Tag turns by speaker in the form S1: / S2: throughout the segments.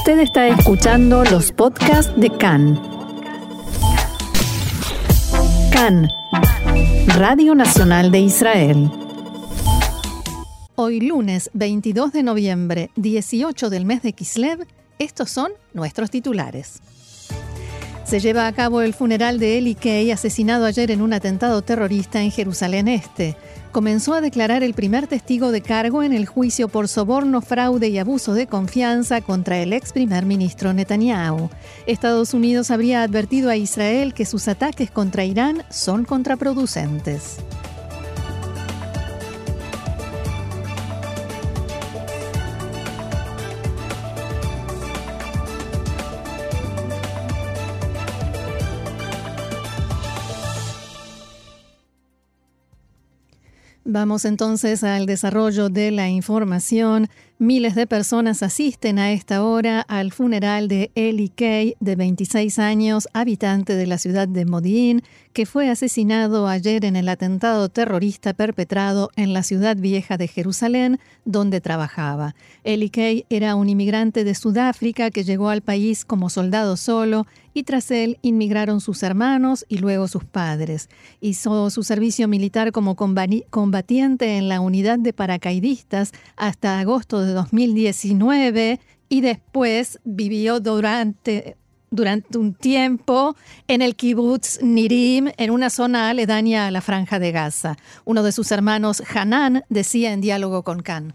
S1: Usted está escuchando los podcasts de CAN. CAN, Radio Nacional de Israel. Hoy lunes 22 de noviembre, 18 del mes de Kislev, estos son nuestros titulares. Se lleva a cabo el funeral de Eli Kay, asesinado ayer en un atentado terrorista en Jerusalén Este comenzó a declarar el primer testigo de cargo en el juicio por soborno, fraude y abuso de confianza contra el ex primer ministro Netanyahu. Estados Unidos habría advertido a Israel que sus ataques contra Irán son contraproducentes. Vamos entonces al desarrollo de la información. Miles de personas asisten a esta hora al funeral de Eli Kay, de 26 años, habitante de la ciudad de Modi'in, que fue asesinado ayer en el atentado terrorista perpetrado en la ciudad vieja de Jerusalén, donde trabajaba. Eli Kay era un inmigrante de Sudáfrica que llegó al país como soldado solo y tras él inmigraron sus hermanos y luego sus padres. Hizo su servicio militar como combatiente en la unidad de paracaidistas hasta agosto de 2019 y después vivió durante durante un tiempo en el kibbutz Nirim, en una zona aledaña a la franja de Gaza. Uno de sus hermanos, Hanan, decía en diálogo con Khan.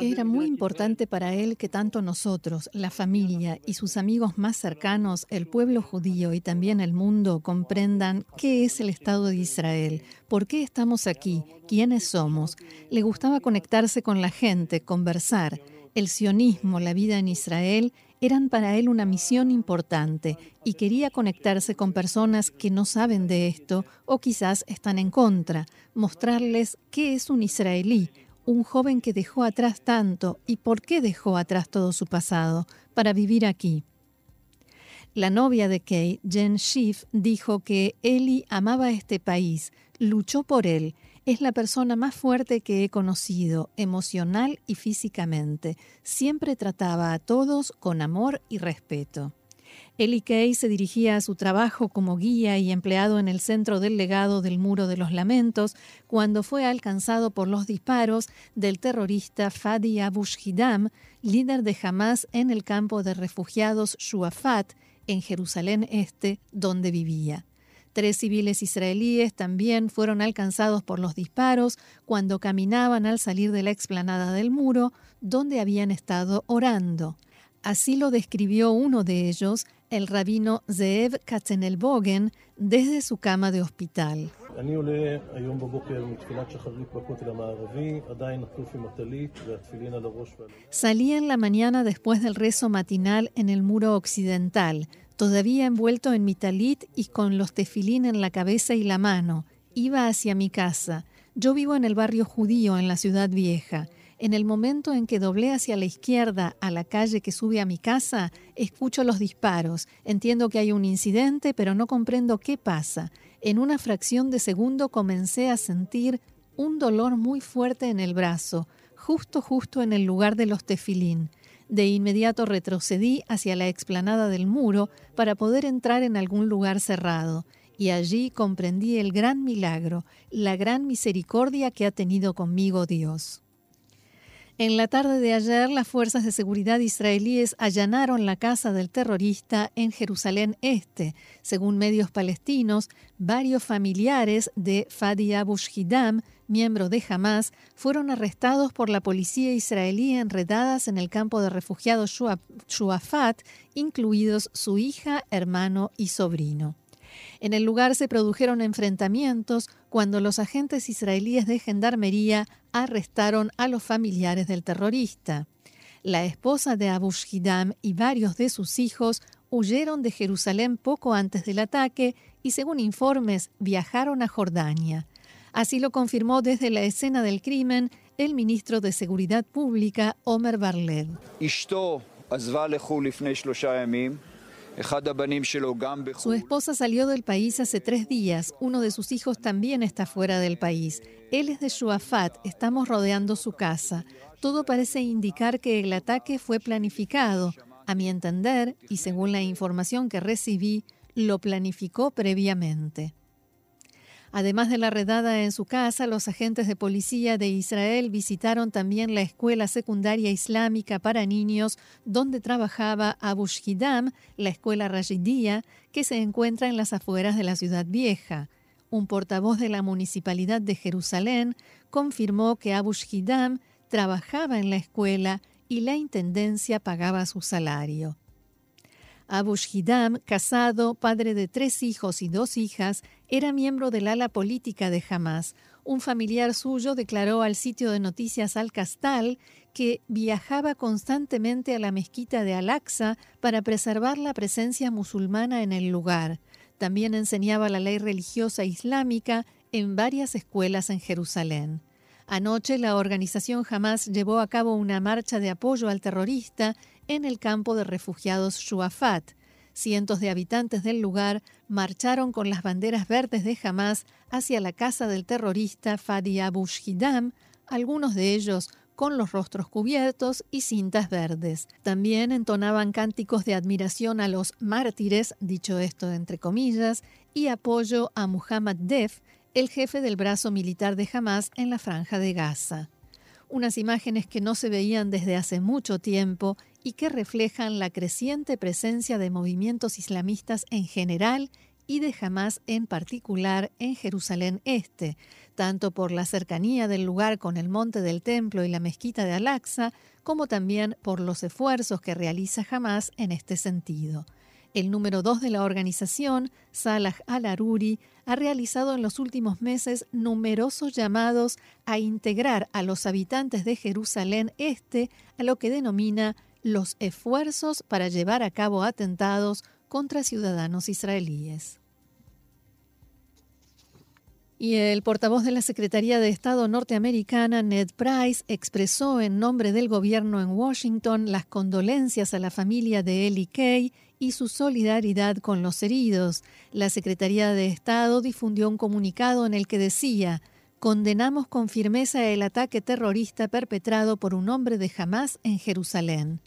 S1: Era muy importante para él que tanto nosotros, la familia y sus amigos más cercanos, el pueblo judío y también el mundo comprendan qué es el Estado de Israel, por qué estamos aquí, quiénes somos. Le gustaba conectarse con la gente, conversar. El sionismo, la vida en Israel eran para él una misión importante y quería conectarse con personas que no saben de esto o quizás están en contra, mostrarles qué es un israelí, un joven que dejó atrás tanto y por qué dejó atrás todo su pasado para vivir aquí. La novia de Kay, Jen Schiff, dijo que Eli amaba este país, luchó por él es la persona más fuerte que he conocido, emocional y físicamente. Siempre trataba a todos con amor y respeto. Eli Kay se dirigía a su trabajo como guía y empleado en el centro del legado del Muro de los Lamentos cuando fue alcanzado por los disparos del terrorista Fadi Abu Shidam, líder de Hamas en el campo de refugiados Shuafat, en Jerusalén Este, donde vivía. Tres civiles israelíes también fueron alcanzados por los disparos cuando caminaban al salir de la explanada del muro donde habían estado orando. Así lo describió uno de ellos, el rabino Zeev Katzenelbogen, desde su cama de hospital. Salí en la mañana después del rezo matinal en el muro occidental, todavía envuelto en mi talit y con los tefilín en la cabeza y la mano. Iba hacia mi casa. Yo vivo en el barrio judío, en la ciudad vieja. En el momento en que doblé hacia la izquierda a la calle que sube a mi casa, escucho los disparos. Entiendo que hay un incidente, pero no comprendo qué pasa. En una fracción de segundo comencé a sentir un dolor muy fuerte en el brazo, justo justo en el lugar de los tefilín. De inmediato retrocedí hacia la explanada del muro para poder entrar en algún lugar cerrado, y allí comprendí el gran milagro, la gran misericordia que ha tenido conmigo Dios. En la tarde de ayer, las fuerzas de seguridad israelíes allanaron la casa del terrorista en Jerusalén Este. Según medios palestinos, varios familiares de Fadi Abu Shidam, miembro de Hamas, fueron arrestados por la policía israelí enredadas en el campo de refugiados Shuafat, incluidos su hija, hermano y sobrino. En el lugar se produjeron enfrentamientos cuando los agentes israelíes de gendarmería arrestaron a los familiares del terrorista. La esposa de Abu Shidam y varios de sus hijos huyeron de Jerusalén poco antes del ataque y, según informes, viajaron a Jordania. Así lo confirmó desde la escena del crimen el ministro de Seguridad Pública, Omer Barlev. Su esposa salió del país hace tres días. Uno de sus hijos también está fuera del país. Él es de Shuafat. Estamos rodeando su casa. Todo parece indicar que el ataque fue planificado. A mi entender, y según la información que recibí, lo planificó previamente. Además de la redada en su casa, los agentes de policía de Israel visitaron también la escuela secundaria islámica para niños donde trabajaba Abu Shidam, la escuela Rashidiyya, que se encuentra en las afueras de la ciudad vieja. Un portavoz de la municipalidad de Jerusalén confirmó que Abu Shidam trabajaba en la escuela y la intendencia pagaba su salario. Abu Shidam, casado, padre de tres hijos y dos hijas, era miembro del ala política de Hamas. Un familiar suyo declaró al sitio de noticias Al-Castal que viajaba constantemente a la mezquita de Al-Aqsa para preservar la presencia musulmana en el lugar. También enseñaba la ley religiosa islámica en varias escuelas en Jerusalén. Anoche la organización Hamas llevó a cabo una marcha de apoyo al terrorista en el campo de refugiados Shuafat. Cientos de habitantes del lugar marcharon con las banderas verdes de Hamas hacia la casa del terrorista Fadi Abu Shidam, algunos de ellos con los rostros cubiertos y cintas verdes. También entonaban cánticos de admiración a los mártires, dicho esto entre comillas, y apoyo a Muhammad Def, el jefe del brazo militar de Hamas en la franja de Gaza. Unas imágenes que no se veían desde hace mucho tiempo y que reflejan la creciente presencia de movimientos islamistas en general y de Hamas en particular en Jerusalén Este, tanto por la cercanía del lugar con el monte del templo y la mezquita de Al-Aqsa, como también por los esfuerzos que realiza Hamas en este sentido. El número dos de la organización, Salah al-Aruri, ha realizado en los últimos meses numerosos llamados a integrar a los habitantes de Jerusalén Este a lo que denomina los esfuerzos para llevar a cabo atentados contra ciudadanos israelíes. Y el portavoz de la Secretaría de Estado norteamericana, Ned Price, expresó en nombre del gobierno en Washington las condolencias a la familia de Eli Kay y su solidaridad con los heridos. La Secretaría de Estado difundió un comunicado en el que decía, condenamos con firmeza el ataque terrorista perpetrado por un hombre de Hamas en Jerusalén.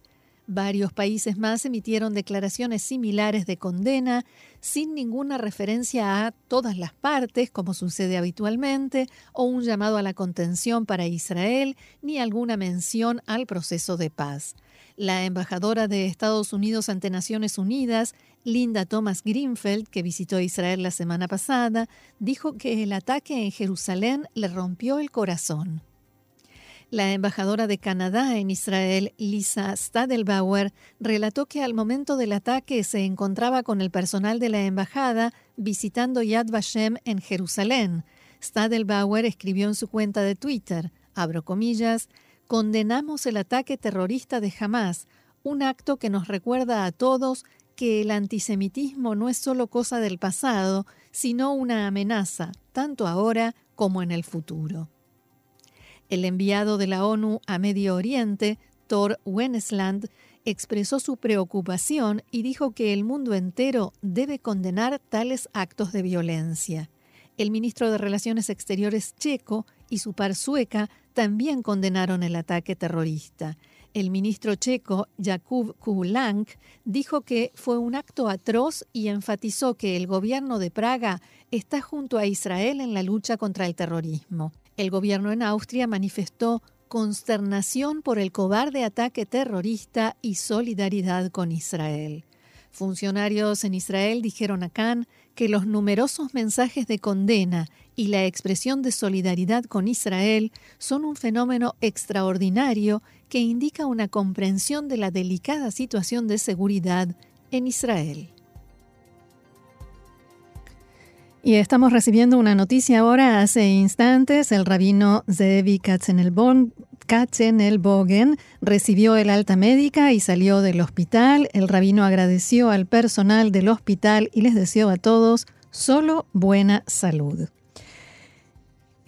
S1: Varios países más emitieron declaraciones similares de condena, sin ninguna referencia a todas las partes, como sucede habitualmente, o un llamado a la contención para Israel, ni alguna mención al proceso de paz. La embajadora de Estados Unidos ante Naciones Unidas, Linda Thomas Greenfeld, que visitó Israel la semana pasada, dijo que el ataque en Jerusalén le rompió el corazón. La embajadora de Canadá en Israel, Lisa Stadelbauer, relató que al momento del ataque se encontraba con el personal de la embajada visitando Yad Vashem en Jerusalén. Stadelbauer escribió en su cuenta de Twitter, abro comillas, condenamos el ataque terrorista de Hamas, un acto que nos recuerda a todos que el antisemitismo no es solo cosa del pasado, sino una amenaza, tanto ahora como en el futuro. El enviado de la ONU a Medio Oriente, Thor Wennesland, expresó su preocupación y dijo que el mundo entero debe condenar tales actos de violencia. El ministro de Relaciones Exteriores checo y su par sueca también condenaron el ataque terrorista. El ministro checo Jakub Kulank dijo que fue un acto atroz y enfatizó que el gobierno de Praga está junto a Israel en la lucha contra el terrorismo. El gobierno en Austria manifestó consternación por el cobarde ataque terrorista y solidaridad con Israel. Funcionarios en Israel dijeron a Khan que los numerosos mensajes de condena y la expresión de solidaridad con Israel son un fenómeno extraordinario que indica una comprensión de la delicada situación de seguridad en Israel. Y estamos recibiendo una noticia ahora, hace instantes, el rabino Zevi Katzenelbogen recibió el alta médica y salió del hospital. El rabino agradeció al personal del hospital y les deseó a todos solo buena salud.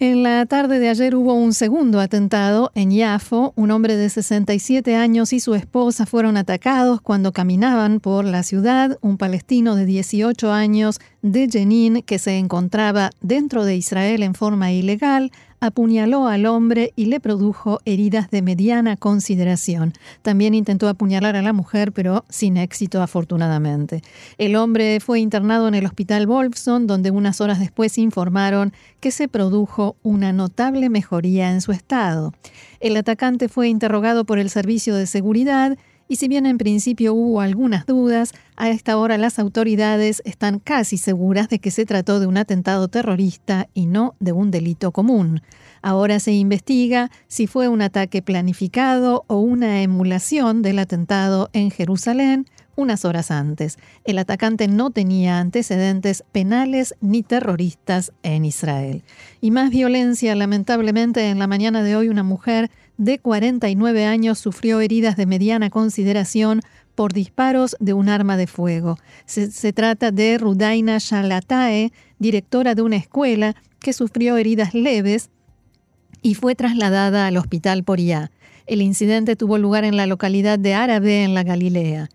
S1: En la tarde de ayer hubo un segundo atentado en Yafo. Un hombre de 67 años y su esposa fueron atacados cuando caminaban por la ciudad. Un palestino de 18 años de Jenin, que se encontraba dentro de Israel en forma ilegal, apuñaló al hombre y le produjo heridas de mediana consideración. También intentó apuñalar a la mujer, pero sin éxito afortunadamente. El hombre fue internado en el hospital Wolfson, donde unas horas después informaron que se produjo una notable mejoría en su estado. El atacante fue interrogado por el servicio de seguridad y si bien en principio hubo algunas dudas, a esta hora las autoridades están casi seguras de que se trató de un atentado terrorista y no de un delito común. Ahora se investiga si fue un ataque planificado o una emulación del atentado en Jerusalén unas horas antes. El atacante no tenía antecedentes penales ni terroristas en Israel. Y más violencia, lamentablemente, en la mañana de hoy una mujer de 49 años sufrió heridas de mediana consideración por disparos de un arma de fuego. Se, trata de Rudaina Shalatae, directora de una escuela que sufrió heridas leves y fue trasladada al hospital Poría. El incidente tuvo lugar en la localidad de Árabe, en la Galilea.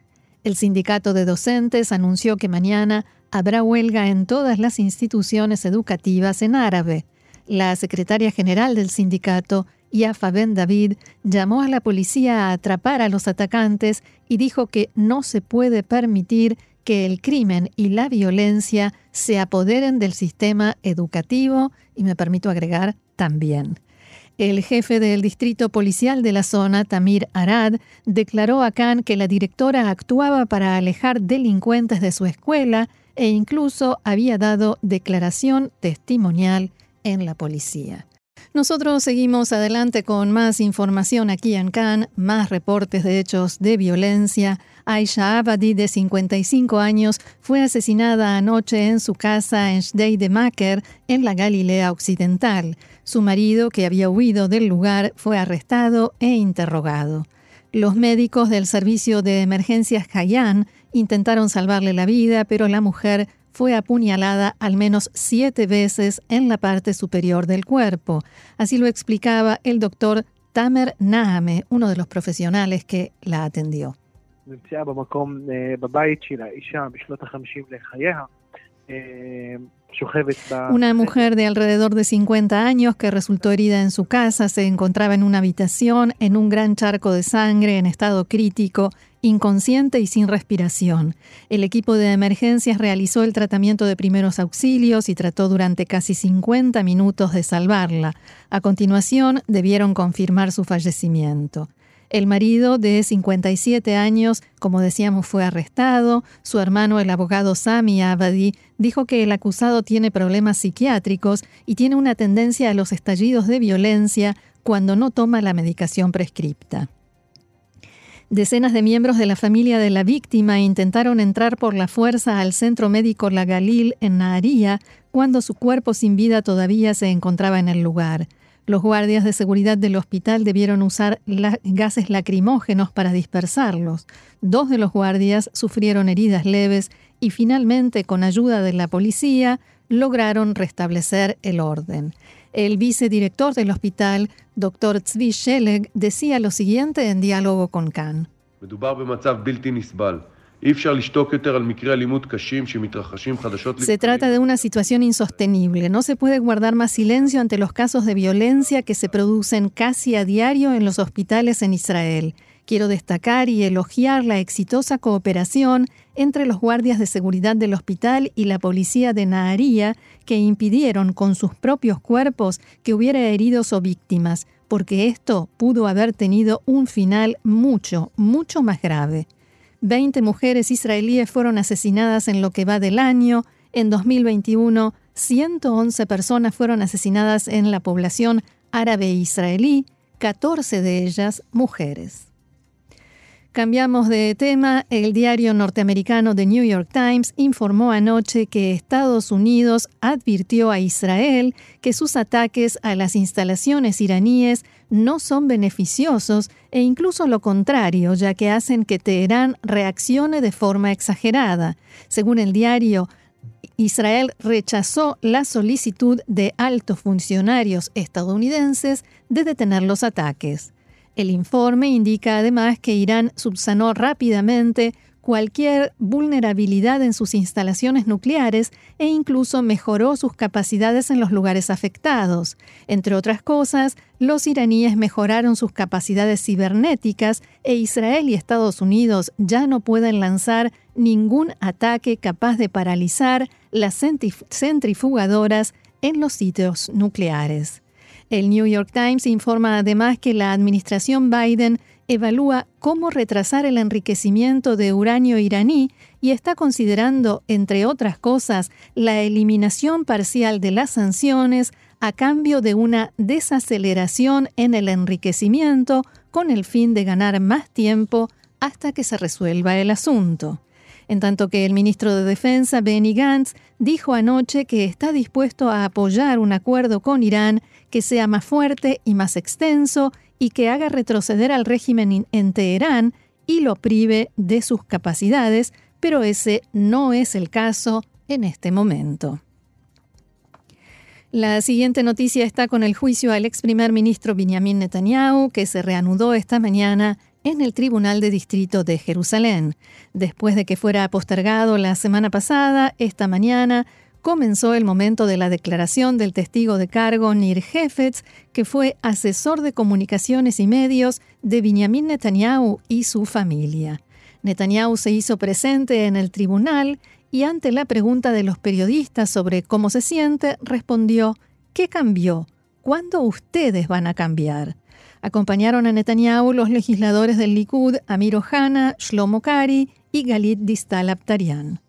S1: El sindicato de docentes anunció que mañana habrá huelga en todas las instituciones educativas en árabe. La secretaria general del sindicato, Yafa Ben David, llamó a la policía a atrapar a los atacantes y dijo que no se puede permitir que el crimen y la violencia se apoderen del sistema educativo y me permito agregar también. El jefe del distrito policial de la zona, Tamir Arad, declaró a Khan que la directora actuaba para alejar delincuentes de su escuela e incluso había dado declaración testimonial en la policía. Nosotros seguimos adelante con más información aquí en Cannes, más reportes de hechos de violencia. Aisha Abadi, de 55 años, fue asesinada anoche en su casa en Maker, en la Galilea Occidental. Su marido, que había huido del lugar, fue arrestado e interrogado. Los médicos del servicio de emergencias Hayan intentaron salvarle la vida, pero la mujer fue apuñalada al menos siete veces en la parte superior del cuerpo. Así lo explicaba el doctor Tamer Nahame, uno de los profesionales que la atendió. Una mujer de alrededor de 50 años que resultó herida en su casa se encontraba en una habitación en un gran charco de sangre en estado crítico, inconsciente y sin respiración. El equipo de emergencias realizó el tratamiento de primeros auxilios y trató durante casi 50 minutos de salvarla. A continuación, debieron confirmar su fallecimiento. El marido de 57 años, como decíamos, fue arrestado. Su hermano, el abogado Sami Abadi, dijo que el acusado tiene problemas psiquiátricos y tiene una tendencia a los estallidos de violencia cuando no toma la medicación prescripta. Decenas de miembros de la familia de la víctima intentaron entrar por la fuerza al centro médico La Galil en Naharía cuando su cuerpo sin vida todavía se encontraba en el lugar. Los guardias de seguridad del hospital debieron usar gases lacrimógenos para dispersarlos. Dos de los guardias sufrieron heridas leves y finalmente, con ayuda de la policía, lograron restablecer el orden. El vicedirector del hospital, Dr. Tzvi Sheleg, decía lo siguiente en diálogo con Khan. Se trata de una situación insostenible. No se puede guardar más silencio ante los casos de violencia que se producen casi a diario en los hospitales en Israel. Quiero destacar y elogiar la exitosa cooperación entre los guardias de seguridad del hospital y la policía de Naharía que impidieron con sus propios cuerpos que hubiera heridos o víctimas, porque esto pudo haber tenido un final mucho, mucho más grave. Veinte mujeres israelíes fueron asesinadas en lo que va del año. En 2021, 111 personas fueron asesinadas en la población árabe israelí, 14 de ellas mujeres. Cambiamos de tema. El diario norteamericano The New York Times informó anoche que Estados Unidos advirtió a Israel que sus ataques a las instalaciones iraníes no son beneficiosos e incluso lo contrario, ya que hacen que Teherán reaccione de forma exagerada. Según el diario, Israel rechazó la solicitud de altos funcionarios estadounidenses de detener los ataques. El informe indica además que Irán subsanó rápidamente cualquier vulnerabilidad en sus instalaciones nucleares e incluso mejoró sus capacidades en los lugares afectados. Entre otras cosas, los iraníes mejoraron sus capacidades cibernéticas e Israel y Estados Unidos ya no pueden lanzar ningún ataque capaz de paralizar las centrifugadoras en los sitios nucleares. El New York Times informa además que la administración Biden evalúa cómo retrasar el enriquecimiento de uranio iraní y está considerando, entre otras cosas, la eliminación parcial de las sanciones a cambio de una desaceleración en el enriquecimiento con el fin de ganar más tiempo hasta que se resuelva el asunto en tanto que el ministro de Defensa, Benny Gantz, dijo anoche que está dispuesto a apoyar un acuerdo con Irán que sea más fuerte y más extenso y que haga retroceder al régimen en Teherán y lo prive de sus capacidades, pero ese no es el caso en este momento. La siguiente noticia está con el juicio al ex primer ministro Benjamin Netanyahu, que se reanudó esta mañana en el Tribunal de Distrito de Jerusalén. Después de que fuera postergado la semana pasada, esta mañana comenzó el momento de la declaración del testigo de cargo Nir Hefetz, que fue asesor de comunicaciones y medios de Benjamin Netanyahu y su familia. Netanyahu se hizo presente en el tribunal y ante la pregunta de los periodistas sobre cómo se siente, respondió, ¿qué cambió? ¿Cuándo ustedes van a cambiar? Acompañaron a Netanyahu los legisladores del Likud Amir Ohana, Shlomo Kari y Galit Distal Abtarian.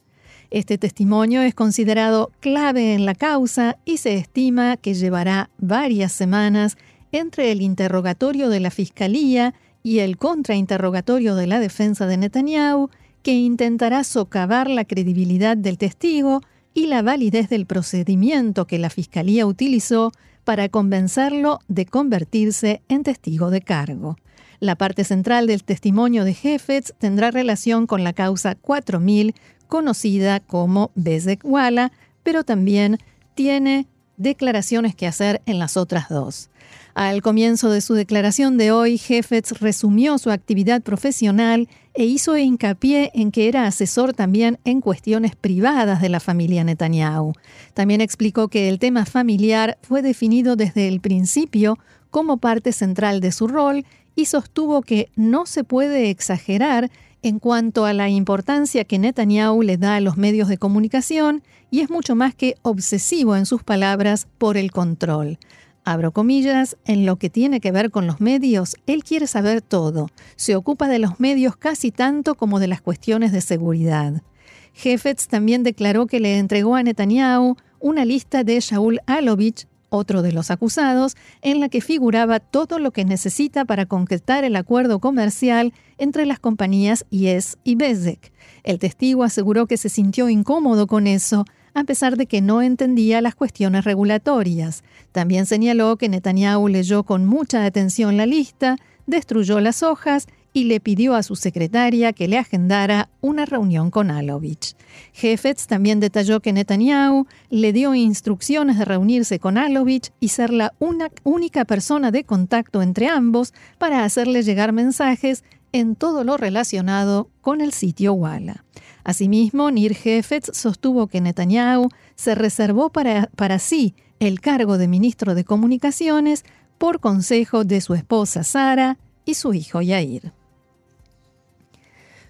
S1: Este testimonio es considerado clave en la causa y se estima que llevará varias semanas entre el interrogatorio de la Fiscalía y el contrainterrogatorio de la defensa de Netanyahu, que intentará socavar la credibilidad del testigo y la validez del procedimiento que la Fiscalía utilizó para convencerlo de convertirse en testigo de cargo. La parte central del testimonio de Jefetz tendrá relación con la causa 4000, conocida como Bezek Wala, pero también tiene declaraciones que hacer en las otras dos. Al comienzo de su declaración de hoy, Jefetz resumió su actividad profesional e hizo hincapié en que era asesor también en cuestiones privadas de la familia Netanyahu. También explicó que el tema familiar fue definido desde el principio como parte central de su rol y sostuvo que no se puede exagerar en cuanto a la importancia que Netanyahu le da a los medios de comunicación y es mucho más que obsesivo en sus palabras por el control abro comillas, en lo que tiene que ver con los medios, él quiere saber todo. Se ocupa de los medios casi tanto como de las cuestiones de seguridad. Jefetz también declaró que le entregó a Netanyahu una lista de Shaul Alovich, otro de los acusados, en la que figuraba todo lo que necesita para concretar el acuerdo comercial entre las compañías Yes y Bezek. El testigo aseguró que se sintió incómodo con eso, a pesar de que no entendía las cuestiones regulatorias. También señaló que Netanyahu leyó con mucha atención la lista, destruyó las hojas y le pidió a su secretaria que le agendara una reunión con Alovich. Jefetz también detalló que Netanyahu le dio instrucciones de reunirse con Alovich y ser la única persona de contacto entre ambos para hacerle llegar mensajes en todo lo relacionado con el sitio Walla. Asimismo, Nir Hefetz sostuvo que Netanyahu se reservó para, para sí el cargo de ministro de Comunicaciones por consejo de su esposa Sara y su hijo Yair.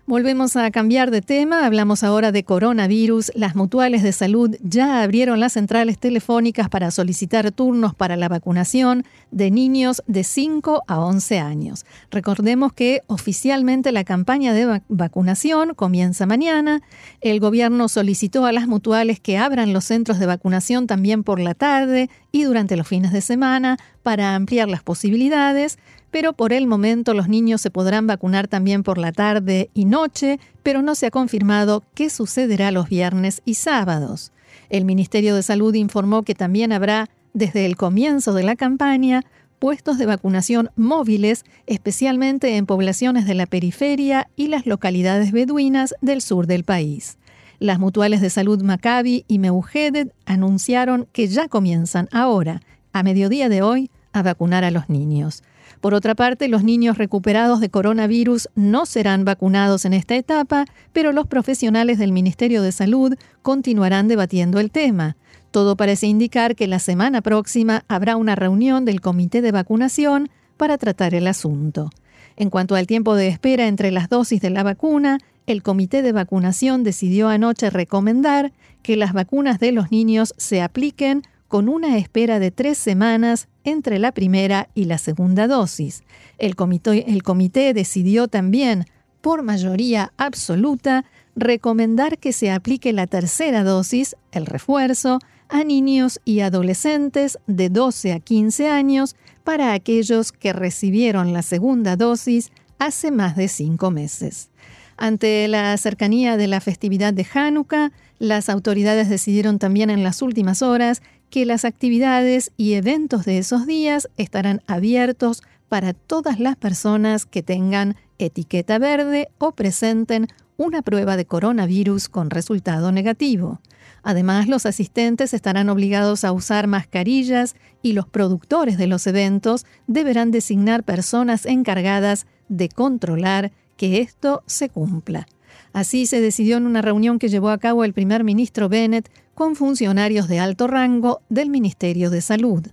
S1: Volvemos a cambiar de tema, hablamos ahora de coronavirus. Las mutuales de salud ya abrieron las centrales telefónicas para solicitar turnos para la vacunación de niños de 5 a 11 años. Recordemos que oficialmente la campaña de vacunación comienza mañana. El gobierno solicitó a las mutuales que abran los centros de vacunación también por la tarde y durante los fines de semana para ampliar las posibilidades pero por el momento los niños se podrán vacunar también por la tarde y noche, pero no se ha confirmado qué sucederá los viernes y sábados. El Ministerio de Salud informó que también habrá, desde el comienzo de la campaña, puestos de vacunación móviles, especialmente en poblaciones de la periferia y las localidades beduinas del sur del país. Las mutuales de salud Maccabi y Meugedet anunciaron que ya comienzan ahora, a mediodía de hoy, a vacunar a los niños. Por otra parte, los niños recuperados de coronavirus no serán vacunados en esta etapa, pero los profesionales del Ministerio de Salud continuarán debatiendo el tema. Todo parece indicar que la semana próxima habrá una reunión del Comité de Vacunación para tratar el asunto. En cuanto al tiempo de espera entre las dosis de la vacuna, el Comité de Vacunación decidió anoche recomendar que las vacunas de los niños se apliquen con una espera de tres semanas entre la primera y la segunda dosis. El comité, decidió también, por mayoría absoluta, recomendar que se aplique la tercera dosis, el refuerzo, a niños y adolescentes de 12 a 15 años para aquellos que recibieron la segunda dosis hace más de cinco meses. Ante la cercanía de la festividad de Hanukkah, las autoridades decidieron también en las últimas horas que las actividades y eventos de esos días estarán abiertos para todas las personas que tengan etiqueta verde o presenten una prueba de coronavirus con resultado negativo. Además, los asistentes estarán obligados a usar mascarillas y los productores de los eventos deberán designar personas encargadas de controlar que esto se cumpla. Así se decidió en una reunión que llevó a cabo el primer ministro Bennett con funcionarios de alto rango del Ministerio de Salud.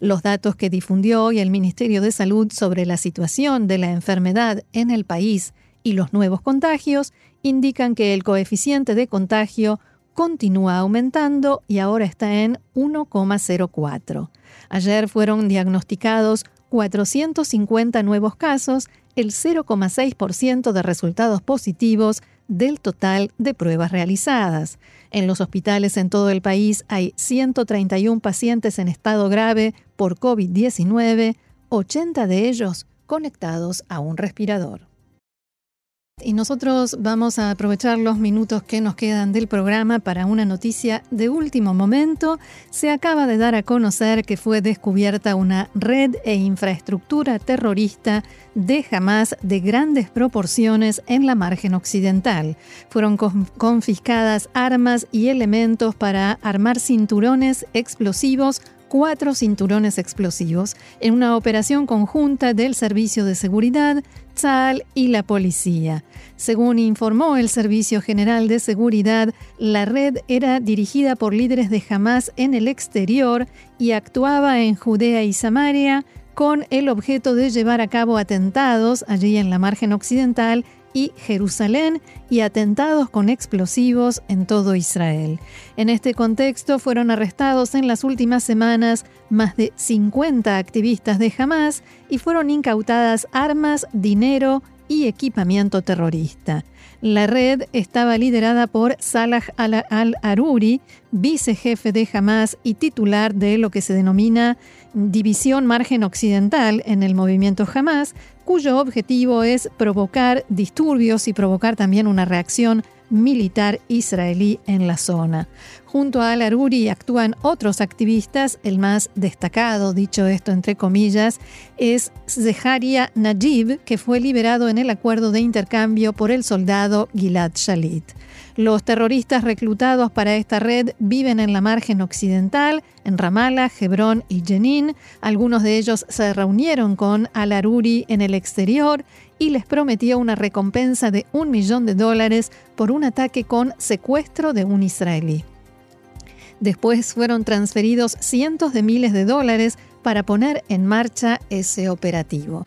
S1: Los datos que difundió hoy el Ministerio de Salud sobre la situación de la enfermedad en el país y los nuevos contagios indican que el coeficiente de contagio continúa aumentando y ahora está en 1,04. Ayer fueron diagnosticados 450 nuevos casos, el 0,6% de resultados positivos del total de pruebas realizadas. En los hospitales en todo el país hay 131 pacientes en estado grave por COVID-19, 80 de ellos conectados a un respirador. Y nosotros vamos a aprovechar los minutos que nos quedan del programa para una noticia de último momento. Se acaba de dar a conocer que fue descubierta una red e infraestructura terrorista de Hamas de grandes proporciones en la margen occidental. Fueron confiscadas armas y elementos para armar cinturones explosivos cuatro cinturones explosivos en una operación conjunta del Servicio de Seguridad, TSAL y la policía. Según informó el Servicio General de Seguridad, la red era dirigida por líderes de Hamas en el exterior y actuaba en Judea y Samaria con el objeto de llevar a cabo atentados allí en la margen occidental y Jerusalén y atentados con explosivos en todo Israel. En este contexto fueron arrestados en las últimas semanas más de 50 activistas de Hamas y fueron incautadas armas, dinero y equipamiento terrorista. La red estaba liderada por Salah al-Aruri, vicejefe de Hamas y titular de lo que se denomina División Margen Occidental en el movimiento Hamas, cuyo objetivo es provocar disturbios y provocar también una reacción militar israelí en la zona. Junto a Al-Aruri actúan otros activistas, el más destacado, dicho esto entre comillas, es Zeharia Najib, que fue liberado en el acuerdo de intercambio por el soldado Gilad Shalit. Los terroristas reclutados para esta red viven en la margen occidental, en Ramallah, Hebrón y Jenin. Algunos de ellos se reunieron con Al-Aruri en el exterior y les prometió una recompensa de un millón de dólares por un ataque con secuestro de un israelí. Después fueron transferidos cientos de miles de dólares para poner en marcha ese operativo.